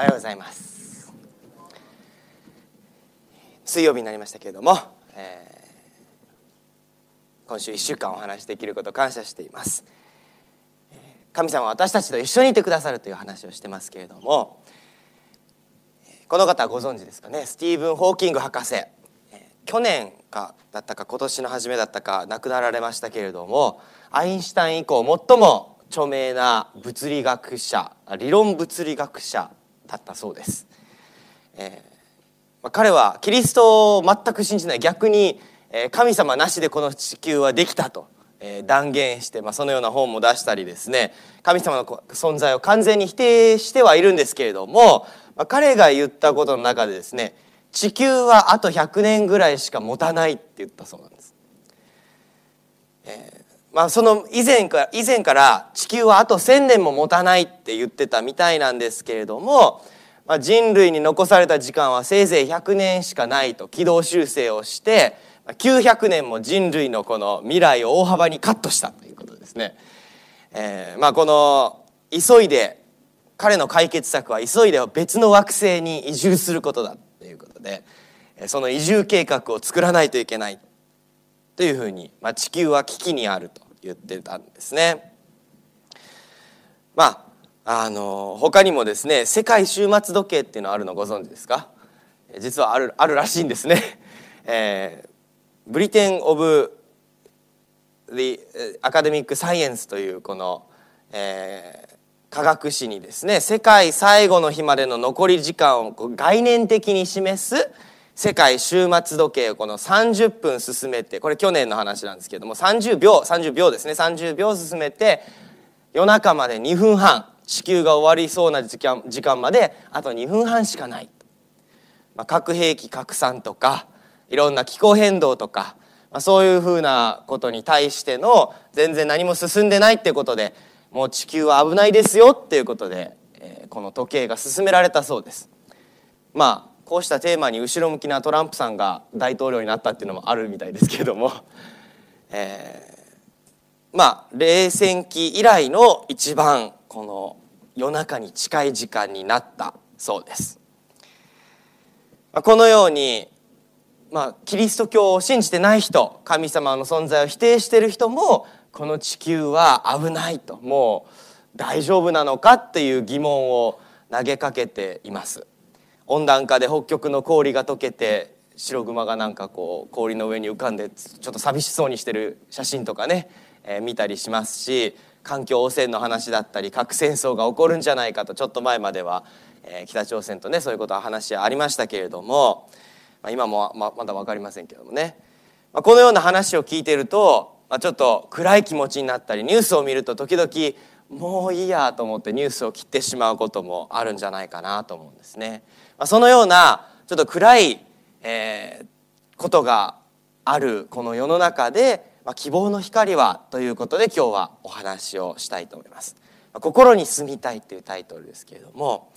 おはようございます。水曜日になりましたけれども、えー、今週1週間お話しできること感謝しています。神様は私たちと一緒にいてくださるという話をしてますけれどもこの方ご存知ですかね？スティーブン・ホーキング博士。去年かだったか今年の初めだったか亡くなられましたけれどもアインシュタイン以降最も著名な物理学者理論物理学者だったそうです、えまあ、彼はキリストを全く信じない逆に、え、神様なしでこの地球はできたと、え、断言して、まあ、そのような本も出したりですね神様の存在を完全に否定してはいるんですけれども、まあ、彼が言ったことの中でですね地球はあと100年ぐらいしか持たないって言ったそうなんです。えーまあ、その以前から以前から地球はあと1,000年も持たないって言ってたみたいなんですけれども、まあ、人類に残された時間はせいぜい100年しかないと軌道修正をして900年も人類のこの未来を大幅にカットしたということですね。えー、まあこの急いで彼の解決策は急いで別の惑星に移住することだということでその移住計画を作らないといけないというふうに、まあ、地球は危機にあると言ってたんですね。まああの他にもですね世界終末時計っていうのあるのご存知ですか？実はあるあるらしいんですね。えー、ブリテン・オブ・アカデミック・サイエンスというこの、えー、科学史にですね世界最後の日までの残り時間を概念的に示す世界終末時計をこの30分進めてこれ去年の話なんですけども30秒30秒ですね30秒進めて夜中まで2分半地球が終わりそうな時間時間まであと2分半しかない、まあ、核兵器拡散とかいろんな気候変動とか、まあ、そういうふうなことに対しての全然何も進んでないっていうことでもう地球は危ないですよっていうことで、えー、この時計が進められたそうです。まあこうしたテーマに後ろ向きなトランプさんが大統領になったっていうのもあるみたいですけれども、えー、まあ冷戦期以来の一番この夜中に近い時間になったそうです。このように、まあ、キリスト教を信じてない人神様の存在を否定している人もこの地球は危ないともう大丈夫なのかっていう疑問を投げかけています。温暖化で北極の氷が溶けて白熊がなんかこう氷の上に浮かんでちょっと寂しそうにしてる写真とかね、えー、見たりしますし環境汚染の話だったり核戦争が起こるんじゃないかとちょっと前までは、えー、北朝鮮とねそういうことは話ありましたけれども、まあ、今もままだ分かりませんけどもね、まあ、このような話を聞いてると、まあ、ちょっと暗い気持ちになったりニュースを見ると時々もういいやと思ってニュースを切ってしまうこともあるんじゃないかなと思うんですね。まあ、そのようなちょっと暗い、えー、ことがあるこの世の中で、まあ、希望の光はということで今日はお話をしたいと思います。心に住みたいというタイトルですけれども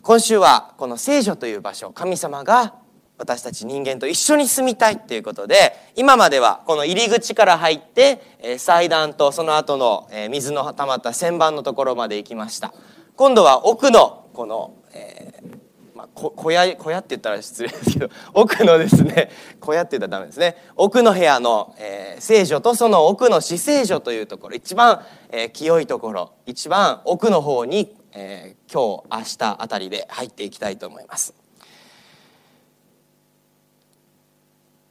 今週はこの聖女という場所神様が私たち人間と一緒に住みたいっていうことで今まではこの入り口から入って祭壇とその後の水の溜まった旋盤のところまで行きました今度は奥のこのえーまあ、小屋小屋って言ったら失礼ですけど 奥のですね小屋って言ったらダメですね奥の部屋の、えー、聖女とその奥の死聖女というところ一番、えー、清いところ一番奥の方に、えー、今日明日あたりで入っていきたいと思います。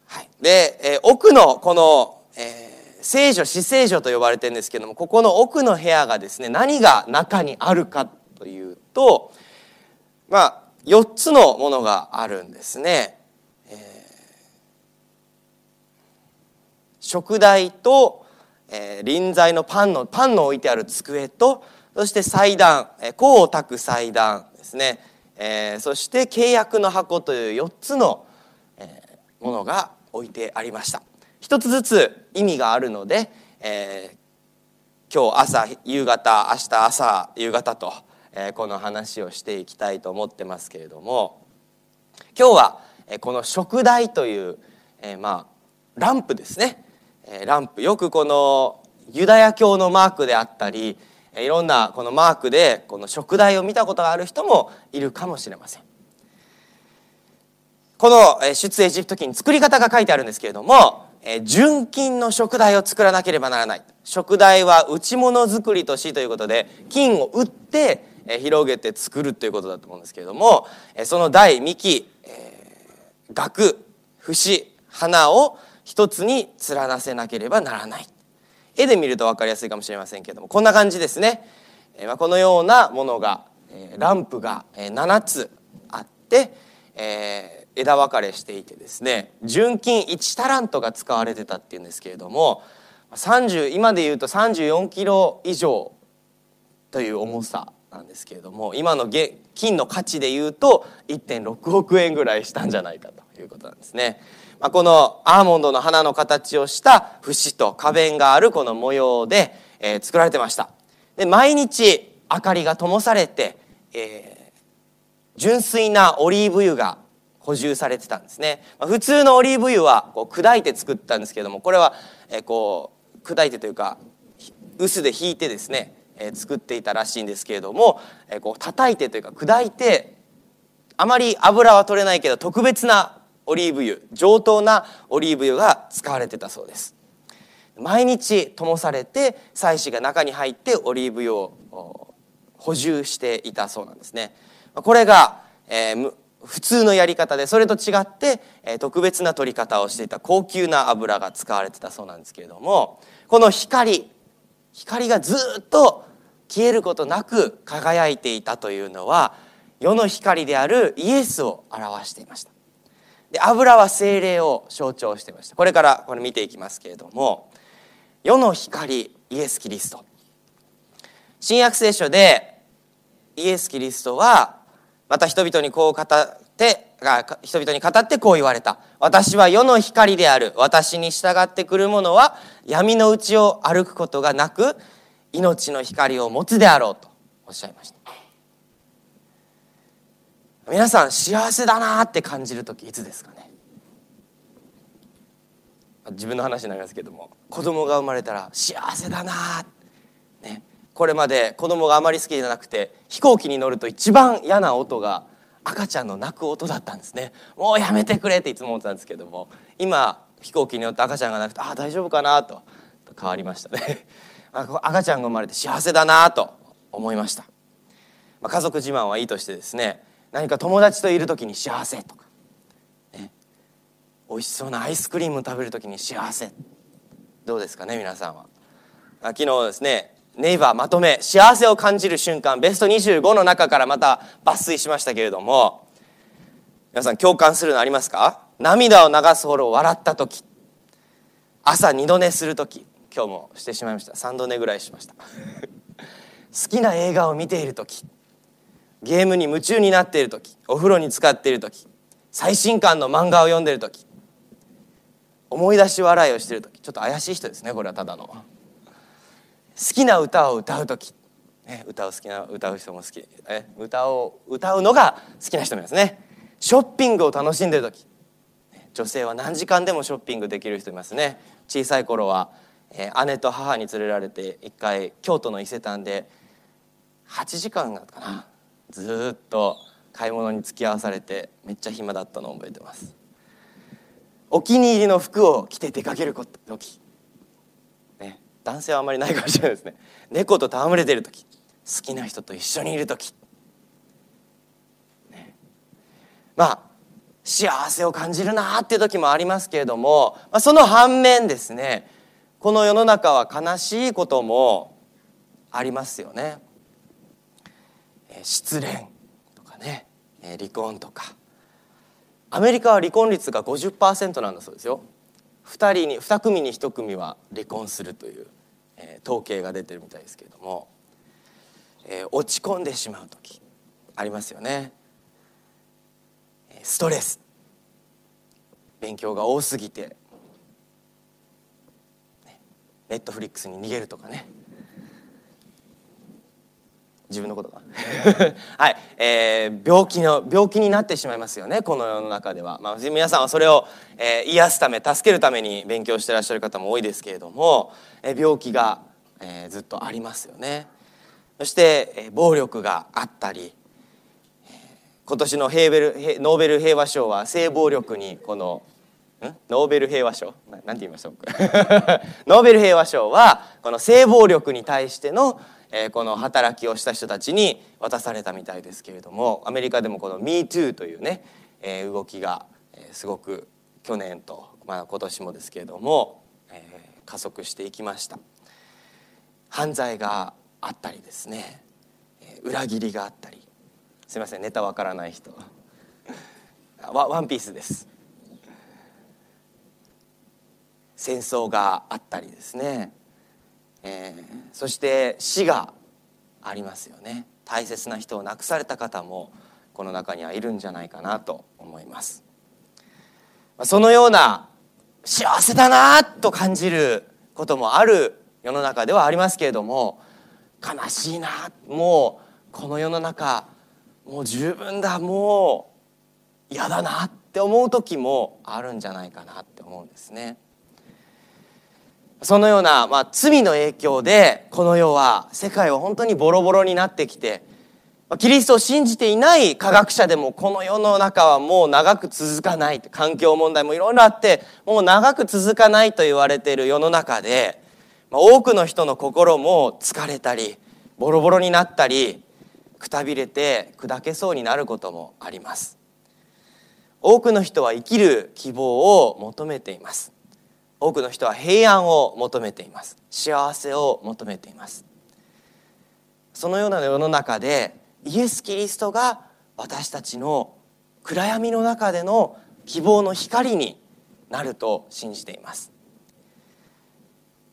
はい、で、えー、奥のこの、えー、聖女死聖女と呼ばれてるんですけどもここの奥の部屋がですね何が中にあるかというとまあ4つのものがあるんですね。えー、食台と、えー、臨在のパンのパンの置いてある机とそして祭壇香を焚く祭壇ですね、えー、そして契約の箱という4つの、えー、ものが置いてありました一つずつ意味があるので、えー、今日朝夕方明日朝夕方とえこの話をしていきたいと思ってますけれども今日はこの食台という、えまあランプですね。ランプ。よくこのユダヤ教のマークであったりいろんなこのマークでこの食材を見たことがある人もいるかもしれません。この出エジプト記に作り方が書いてあるんですけれども純金の食材を作らなければならない。食材は打物作りとしということで金を打って広げて作るということだと思うんですけれどもその台幹額節花を一つに連なせなければならない。絵で見ると分かりやすいかもしれませんけれどもこんな感じですね。このようなものがランプが7つあってえ枝分かれしていてですね純金1タラントが使われてたっていうんですけれども30今で言うと34キロ以上という重さなんですけれども今の金の価値で言うと1.6億円ぐらいしたんじゃないかということなんですね。まあ、このアーモンドの花の形をした節と花弁があるこの模様で、えー、作られてました。で毎日明かりが灯されて、えー、純粋なオリーブ油が補充されてたんですね。まあ、普通のオリーブ油はこう砕いて作ったんですけれどもこれは、えー、こう砕いてというか臼で引いてですね、え、作っていたらしいんですけれども、え、こう叩いてというか砕いてあまり油は取れないけど特別なオリーブ油上等なオリーブ油が使われてたそうです。毎日灯されて祭司が中に入ってオリーブ油を補充していたそうなんですね。これが、えー、普通のやり方でそれと違って、えー、特別な取り方をしていた高級な油が使われてたそうなんですけれどもこの光光がずっと消えることなく輝いていたというのは世の光であるイエスを表していました。で油は精霊を象徴していました。これからこれ見ていきますけれども世の光イエス・キリスト。新約聖書でイエス・キリストはまた人々にこう語って人々に語ってこう言われた。私は世の光である。私に従ってくる者は闇のうちを歩くことがなく命の光を持つであろうとおっしゃいました。皆さん幸せだなって感じる時いつですかね？自分の話になりますけども子供が生まれたら幸せだなねこれまで子供があまり好きじゃなくて飛行機に乗ると一番嫌な音が赤ちゃんの泣く音だったんですね。もうやめてくれっていつも思ってたんですけども今飛行機に乗って赤ちゃんが泣くとあ大丈夫かなと変わりましたね。赤ちゃんが生まれて幸せだなと思いました、まあ、家族自慢はいいとしてですね何か友達といる時に幸せとか、ね、美味しそうなアイスクリーム食べる時に幸せ。どうですかね皆さんは。あ昨日ですねネイバーまとめ幸せを感じる瞬間ベスト25の中からまた抜粋しましたけれども皆さん共感するのありますか？涙を流すほど笑った時。朝二度寝する時。今日もしてしまいました。3度寝ぐらいしました。好きな映画を見ている時ゲームに夢中になっている時お風呂に浸かっている時最新刊の漫画を読んでいる時思い出し笑いをしている時ちょっと怪しい人ですねこれはただの。好きな歌を歌う時、ね、歌う好きな歌う人も好きえ歌を歌うのが好きな人もいますね。ショッピングを楽しんでる時女性は何時間でもショッピングできる人いますね。小さい頃は、えー、姉と母に連れられて一回京都の伊勢丹で8時間だったかな。ずっと買い物に付き合わされてめっちゃ暇だったのを覚えてます。お気に入りの服を着て出かける時、ね、男性はあんまりないかもしれないですね。猫と戯れてる時。好きな人と一緒にいる時、ね、まあ幸せを感じるなっていう時もありますけれども、まあ、その反面ですねこの世の中は悲しいこともありますよね。失恋とかね離婚とか。アメリカは離婚率が50%なんだそうですよ。2人に2組に1組は離婚するという、統計が出てるみたいですけれども、落ち込んでしまう時ありますよね。ストレス。勉強が多すぎてネットフリックスに逃げるとかね。自分のことが。はい、えー、病気の病気になってしまいますよねこの世の中では、まあ、皆さんはそれを、えー、癒すため助けるために勉強してらっしゃる方も多いですけれども、えー、病気が、えー、ずっとありますよね。そして暴力があったり今年のヘーベルノーベル平和賞は性暴力にこのノーベル平和賞。なんて言いました僕 ノーベル平和賞はこの性暴力に対してのこの働きをした人たちに渡されたみたいですけれどもアメリカでもこの MeToo というね動きがすごく去年と、まあ、今年もですけれども加速していきました。犯罪があったりですね。裏切りがあったり。すいませんネタわからない人。ワワンピースです。戦争があったりですね、えー、そして死がありますよね。大切な人を亡くされた方もこの中にはいるんじゃないかなと思います。そのような幸せだなと感じることもある世の中ではありますけれども悲しいなもうこの世の中もう十分だもう嫌だなって思う時もあるんじゃないかなって思うんですね。そのような、まあ、罪の影響でこの世は世界は本当にボロボロになってきてキリストを信じていない科学者でもこの世の中はもう長く続かない環境問題もいろいろあってもう長く続かないと言われている世の中で多くの人の心も疲れたりボロボロになったりくたびれて砕けそうになることもあります。多くの人は生きる希望を求めています。多くの人は平安を求めています。幸せを求めています。そのような世の中でイエス・キリストが私たちの暗闇の中での希望の光になると信じています。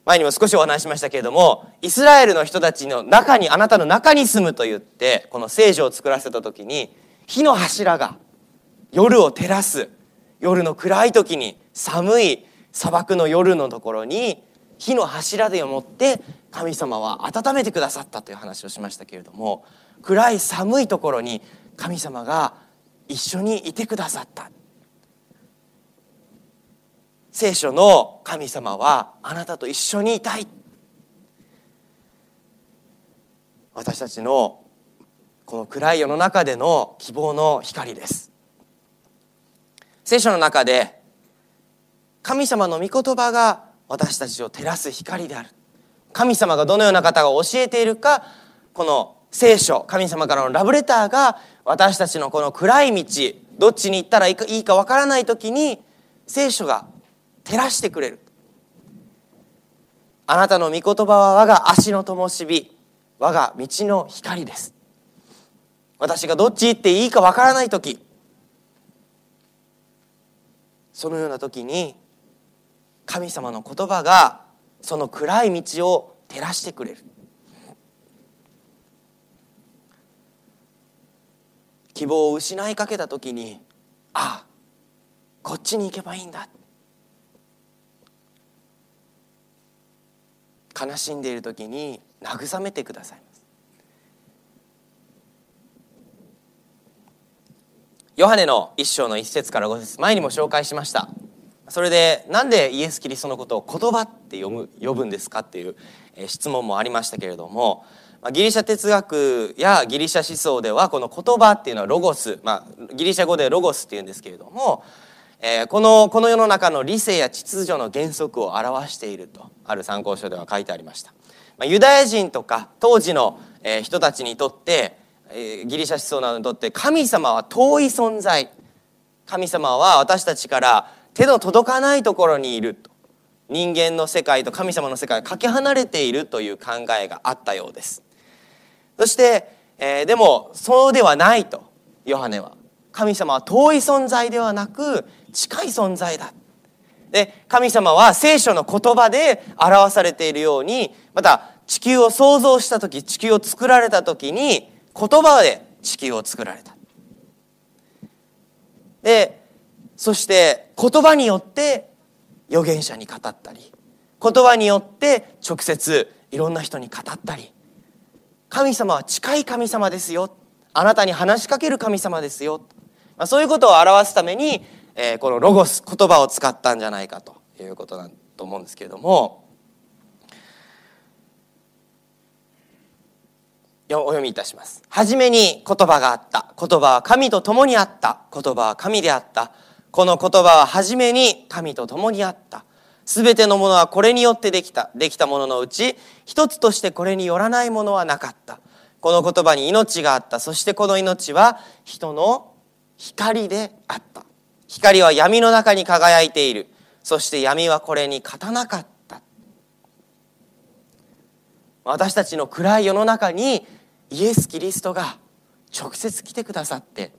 前にも少しお話しましたけれどもイスラエルの人たちの中にあなたの中に住むと言ってこの聖書を作らせた時に火の柱が夜を照らす夜の暗い時に寒い砂漠の夜のところに火の柱でもって神様は温めてくださったという話をしましたけれども暗い寒いところに神様が一緒にいてくださった。聖書の神様はあなたと一緒にいたい。私たちのこの暗い世の中での希望の光です。聖書の中で神様の御言葉が私たちを照らす光である。神様がどのような方が教えているかこの聖書神様からのラブレターが私たちのこの暗い道どっちに行ったらいいかいいかわからない時に聖書が照らしてくれる。あなたの御言葉は我が足の灯火我が道の光です。私がどっち行っていいかわからない時そのような時に神様の言葉がその暗い道を照らしてくれる。希望を失いかけた時にああこっちに行けばいいんだ悲しんでいる時に慰めてくださいヨハネの一章の一節から五節前にも紹介しました。それでなんでイエス・キリストのことを言葉って読む呼ぶんですかっていう質問もありましたけれどもギリシャ哲学やギリシャ思想ではこの言葉っていうのはロゴス、まあ、ギリシャ語でロゴスっていうんですけれども、えー、このこの世の中の理性や秩序の原則を表しているとある参考書では書いてありました。まあ、ユダヤ人とか当時の、えー、人たちにとって、えー、ギリシャ思想などにとって神様は遠い存在神様は私たちから手の届かないところにいると。人間の世界と神様の世界がかけ離れているという考えがあったようです。そして、えー、でもそうではないとヨハネは。神様は遠い存在ではなく近い存在だ。で神様は聖書の言葉で表されているようにまた地球を創造した時地球を作られた時に言葉で地球を作られた。でそして言葉によって預言者に語ったり言葉によって直接いろんな人に語ったり神様は近い神様ですよあなたに話しかける神様ですよ、まあ、そういうことを表すために、えー、このロゴス言葉を使ったんじゃないかということだと思うんですけれどもお読みいたします。はじめに言葉があった。言葉は神と共にあった。言葉は神であった。この言葉ははじめに神と共にあった。すべてのものはこれによってできた。できたもののうち、一つとしてこれによらないものはなかった。この言葉に命があった。そしてこの命は人の光であった。光は闇の中に輝いている。そして闇はこれに勝たなかった。私たちの暗い世の中にイエス・キリストが直接来てくださって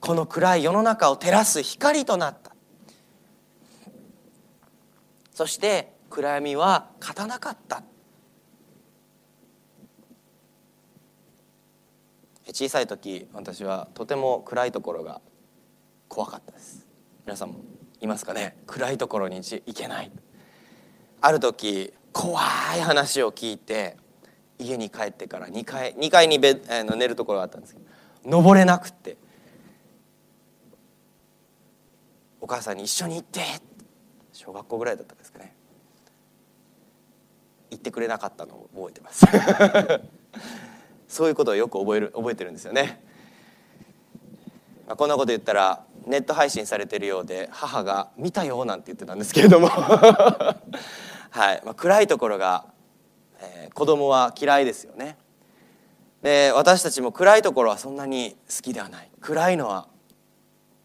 この暗い世の中を照らす光となった。そして暗闇は勝たなかった。小さい時私はとても暗いところが怖かったです。皆さんもいますかね？暗いところに行けない。ある時怖い話を聞いて家に帰ってから2階 ,2 階にベあの寝るところがあったんですけど登れなくってお母さんに「一緒に行って」小学校ぐらいだったんですかね。言ってくれなかったのを覚えてます。そういうことをよく覚える覚えてるんですよね、まあ、こんなこと言ったらネット配信されてるようで母が「見たよ」なんて言ってたんですけれども。はい、まあ、暗いところがえー、子供は嫌いですよね。で私たちも暗いところはそんなに好きではない。暗いのは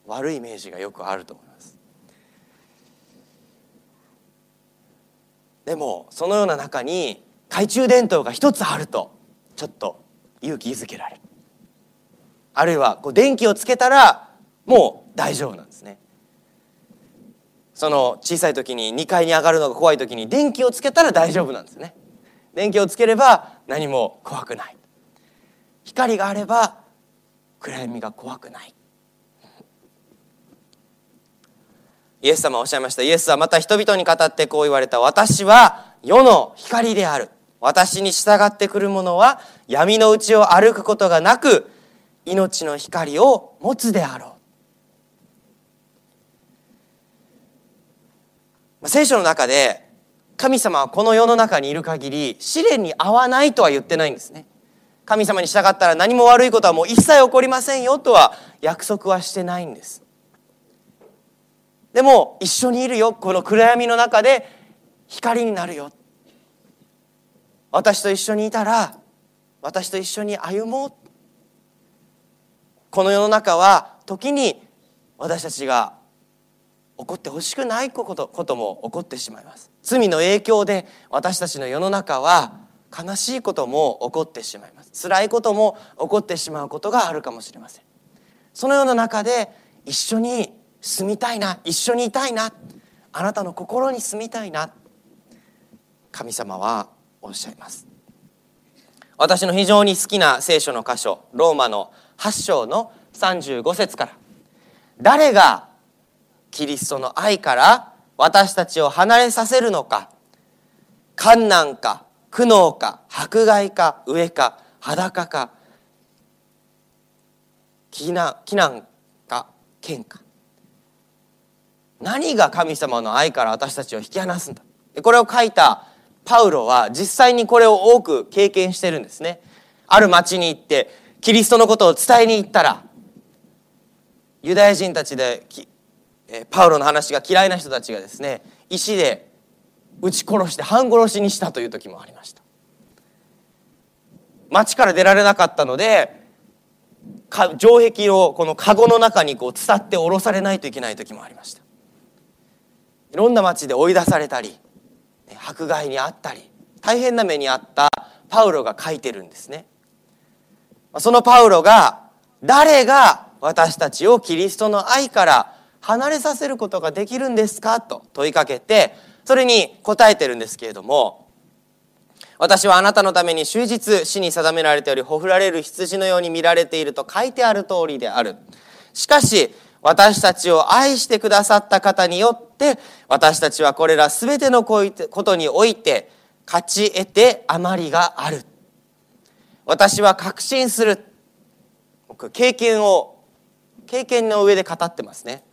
悪いイメージがよくあると思います。でもそのような中に懐中電灯が一つあるとちょっと勇気づけられる。あるいはこう電気をつけたらもう大丈夫なんですね。その小さい時に2階に上がるのが怖い時に電気をつけたら大丈夫なんですね。電気をつければ何も怖くない。光があれば暗闇が怖くない。イエス様はおっしゃいました。イエスはまた人々に語ってこう言われた。私は世の光である。私に従ってくる者は闇の内を歩くことがなく命の光を持つであろう。聖書の中で神様はこの世の中にいる限り試練に合わないとは言ってないんですね。神様に従ったら何も悪いことはもう一切起こりませんよとは約束はしてないんです。でも一緒にいるよ。この暗闇の中で光になるよ。私と一緒にいたら私と一緒に歩もう。この世の中は時に私たちが起こってほしくないことことも起こってしまいます。罪の影響で私たちの世の中は悲しいことも起こってしまいます。辛いことも起こってしまうことがあるかもしれません。そのような中で一緒に住みたいな一緒にいたいなあなたの心に住みたいな。神様はおっしゃいます。私の非常に好きな聖書の箇所ローマの8章の35節から。誰がキリストの愛から私たちを離れさせるのか観難か苦悩か迫害か飢えか裸か避難か剣か。何が神様の愛から私たちを引き離すんだ？これを書いたパウロは実際にこれを多く経験してるんですね。ある町に行ってキリストのことを伝えに行ったらユダヤ人たちでパウロの話が嫌いな人たちがですね石で撃ち殺して半殺しにしたという時もありました。町から出られなかったので城壁をこの籠の中にこう伝って下ろされないといけない時もありました。いろんな町で追い出されたり迫害にあったり大変な目にあったパウロが書いてるんですね。そのパウロが誰が私たちをキリストの愛から離れさせることができるんですか？と問いかけてそれに答えてるんですけれども私はあなたのために終日死に定められておりほふられる羊のように見られていると書いてある通りである。しかし私たちを愛してくださった方によって私たちはこれら全てのことにおいて勝ち得て余りがある。私は確信する。僕経験を経験の上で語ってますね。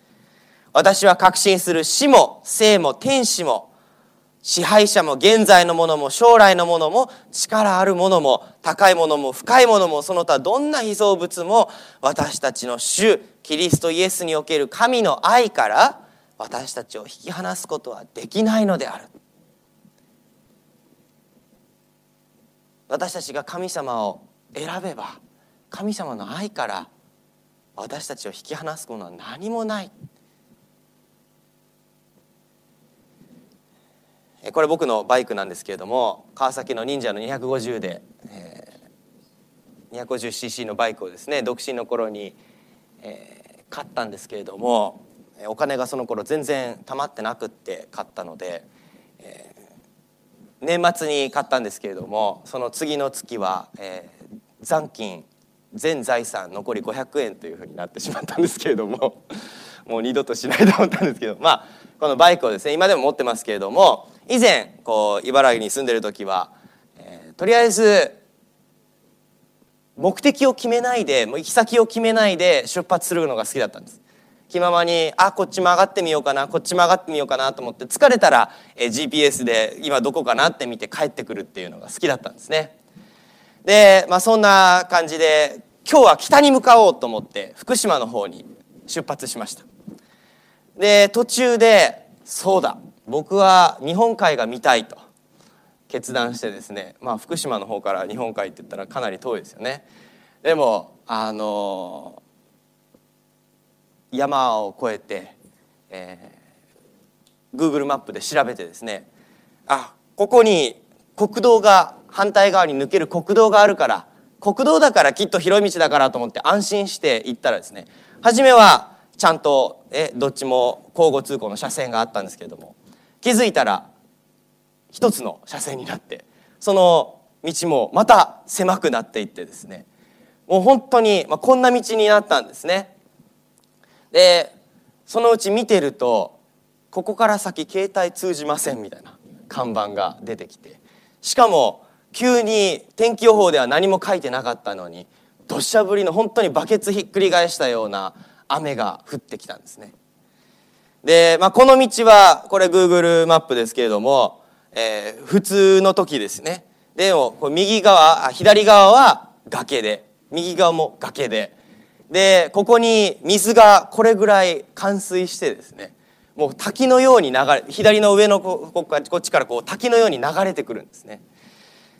私は確信する死も生も天使も支配者も現在のものも将来のものも力あるものも高いものも深いものもその他どんな被造物も私たちの主キリストイエスにおける神の愛から私たちを引き離すことはできないのである。私たちが神様を選べば神様の愛から私たちを引き離すものは何もない。これ僕のバイクなんですけれども川崎の忍者の250で、えー、250cc のバイクをですね独身の頃に、えー、買ったんですけれどもお金がその頃全然貯まってなくって買ったので、えー、年末に買ったんですけれどもその次の月は、えー、残金全財産残り500円というふうになってしまったんですけれども もう二度としないと思ったんですけどまあこのバイクをですね今でも持ってますけれども以前こう茨城に住んでる時は、えー、とりあえず目的を決めないでもう行き先を決めないで出発するのが好きだったんです。気ままにあこっち曲がってみようかなこっち曲がってみようかなと思って疲れたら、え、GPS で今どこかなって見て帰ってくるっていうのが好きだったんですね。で、まあ、そんな感じで今日は北に向かおうと思って福島の方に出発しました。で途中でそうだ僕は日本海が見たいと。決断してですね、まあ、福島の方から日本海って言ったらかなり遠いですよね。でもあの山を越えて、えー、Google マップで調べてですねあここに国道が反対側に抜ける国道があるから国道だからきっと広い道だからと思って安心して行ったらですね初めはちゃんとえどっちも交互通行の車線があったんですけれども気づいたら一つの車線になってその道もまた狭くなっていってですねもう本当に、まあ、こんな道になったんですね。でそのうち見てるとここから先携帯通じませんみたいな看板が出てきてしかも急に天気予報では何も書いてなかったのに土砂降りの本当にバケツひっくり返したような雨が降ってきたんですね。で、まあ、この道はこれ Google マップですけれども、えー、普通の時ですね。でもこ右側左側は崖で。右側も崖で。でここに水がこれぐらい冠水してですね。もう滝のように流れ左の上のここっちからこう滝のように流れてくるんですね。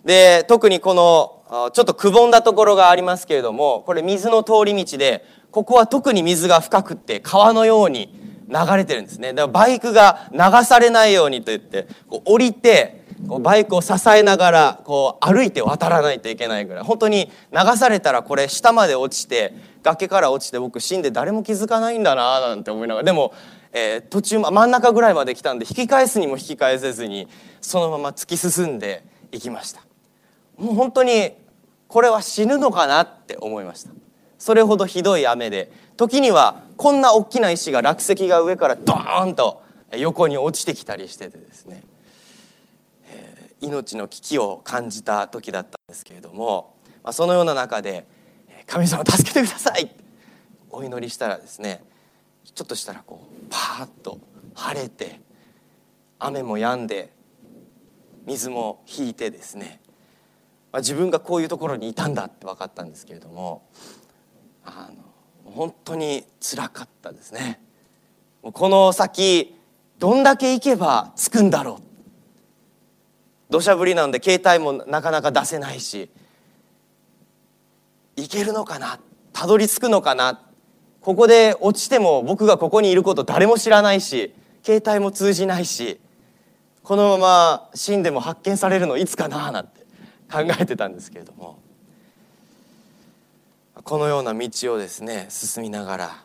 で特にこのちょっとくぼんだところがありますけれどもこれ水の通り道でここは特に水が深くって川のように流れてるんですね。だからバイクが流されないようにと言ってこう降りてこうバイクを支えながらこう歩いて渡らないといけないぐらい。本当に流されたらこれ下まで落ちて崖から落ちて僕死んで誰も気づかないんだななんて思いながら。でも、えー、途中真ん中ぐらいまで来たんで引き返すにも引き返せずにそのまま突き進んでいきました。もう本当にこれは死ぬのかなって思いました。それほどひどい雨で時にはこんな大きな石が落石が上からドーンと横に落ちてきたりしててですね、えー、命の危機を感じた時だったんですけれども、まあ、そのような中で「神様助けてください!」お祈りしたらですねちょっとしたらこうパーッと晴れて雨も止んで水も引いてですね、まあ、自分がこういうところにいたんだって分かったんですけれどもあの本当につらかったですね。この先どんだけ行けば着くんだろう。土砂降りなので携帯もなかなか出せないし。行けるのかな？たどり着くのかな？ここで落ちても僕がここにいること誰も知らないし。携帯も通じないし。このまま死んでも発見されるのいつかな？なんて考えてたんですけれども。このような道をですね進みながら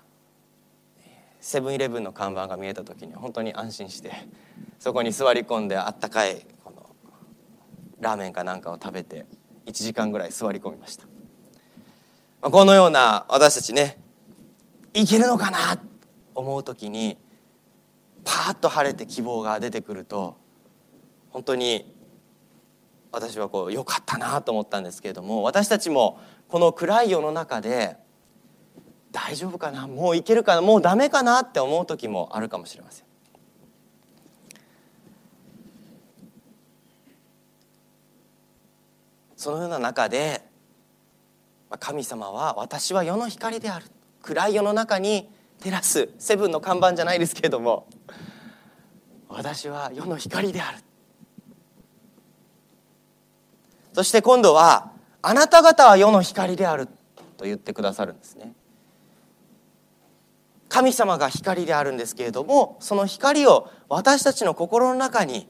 セブンイレブンの看板が見えた時に本当に安心してそこに座り込んであったかいこのラーメンかなんかを食べて1時間ぐらい座り込みました。このような私たちねいけるのかな思う時にパーッと晴れて希望が出てくると本当に私はこう良かったなと思ったんですけれども私たちもこの暗い世の中で大丈夫かな？もういけるかな？もうダメかなって思う時もあるかもしれません。そのような中で神様は私は世の光である。暗い世の中に照らす。セブンの看板じゃないですけれども私は世の光である。そして今度はあなた方は世の光であると言ってくださるんですね。神様が光であるんですけれどもその光を私たちの心の中に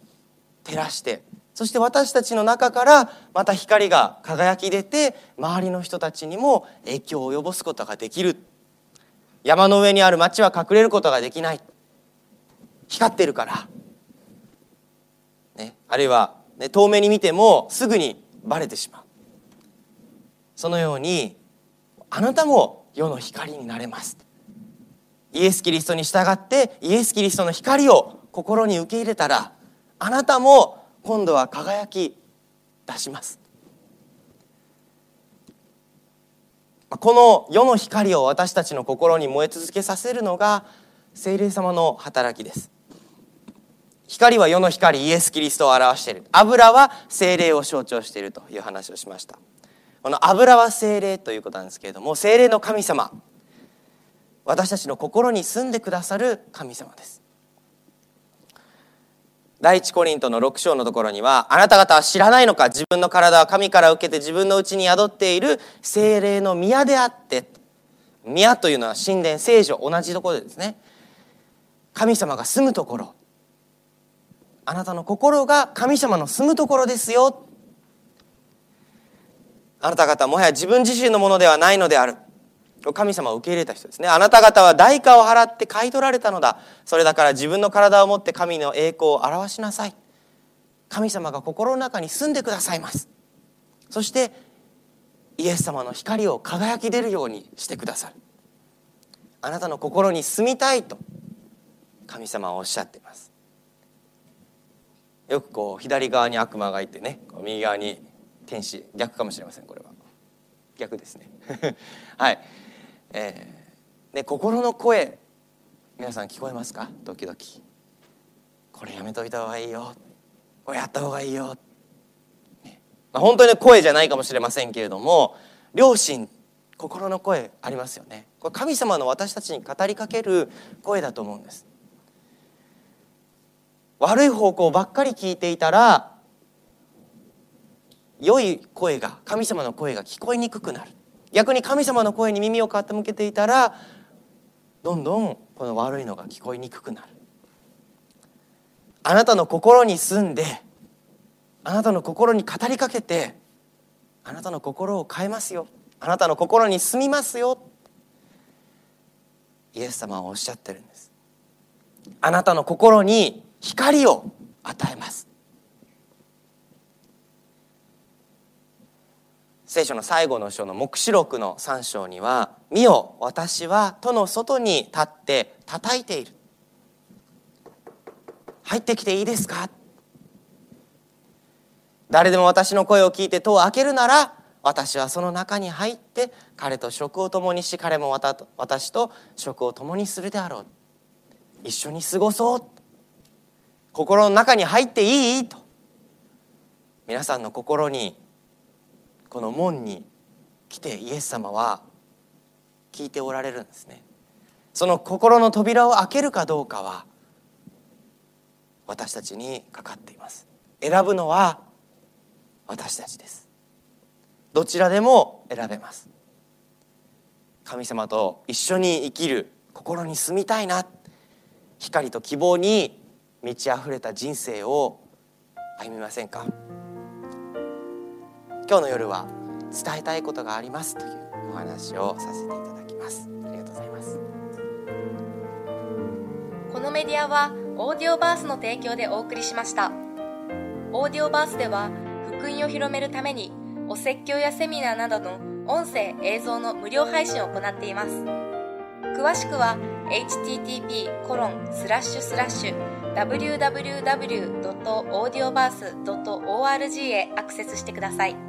照らしてそして私たちの中からまた光が輝き出て周りの人たちにも影響を及ぼすことができる。山の上にある町は隠れることができない。光ってるから、ね、あるいは、ね、遠目に見てもすぐにバレてしまう。そのようにあなたも世の光になれます。イエス・キリストに従ってイエス・キリストの光を心に受け入れたらあなたも今度は輝き出します。この世の光を私たちの心に燃え続けさせるのが聖霊様の働きです。光は世の光イエス・キリストを表している。油は聖霊を象徴しているという話をしました。この油は聖霊ということなんですけれども聖霊の神様。私たちの心に住んでくださる神様です。第一コリントの6章のところにはあなた方は知らないのか自分の体は神から受けて自分のうちに宿っている精霊の宮であって宮というのは神殿聖女同じところでですね。神様が住むところ。あなたの心が神様の住むところですよ。あなた方もはや自分自身のものではないのである。神様を受け入れた人ですね。あなた方は代価を払って買い取られたのだ。それだから自分の体を持って神の栄光を表しなさい。神様が心の中に住んでくださいます。そしてイエス様の光を輝き出るようにしてくださる。あなたの心に住みたいと神様はおっしゃっています。よくこう左側に悪魔がいてね右側に天使。逆かもしれませんこれは。逆ですね。はい。えー、で心の声皆さん聞こえますか？時々これやめといた方がいいよ。これやった方がいいよ、ね。まあ、本当に声じゃないかもしれませんけれども両親心の声ありますよね。これ神様の私たちに語りかける声だと思うんです。悪い方向ばっかり聞いていたら良い声が神様の声が聞こえにくくなる。逆に神様の声に耳を傾けていたらどんどんこの悪いのが聞こえにくくなる。あなたの心に住んであなたの心に語りかけてあなたの心を変えますよ。あなたの心に住みますよ。イエス様はおっしゃってるんです。あなたの心に光を与えます。聖書の最後の章の黙示録の3章には「見よ私は戸の外に立って叩いている」「入ってきていいですか?」誰でも私の声を聞いて戸を開けるなら私はその中に入って彼と食を共にし彼も私と食を共にするであろう。一緒に過ごそう。心の中に入っていいと。皆さんの心にこの門に来てイエス様は聞いておられるんですね。その心の扉を開けるかどうかは私たちにかかっています。選ぶのは私たちです。どちらでも選べます。神様と一緒に生きる心に住みたいな光と希望に満ち溢れた人生を歩みませんか？今日の夜は伝えたいことがありますというお話をさせていただきます。ありがとうございます。このメディアはオーディオバースの提供でお送りしました。オーディオバースでは福音を広めるためにお説教やセミナーなどの音声映像の無料配信を行っています。詳しくは http コロンスラッシュスラッシュ www.audioverse.org へアクセスしてください。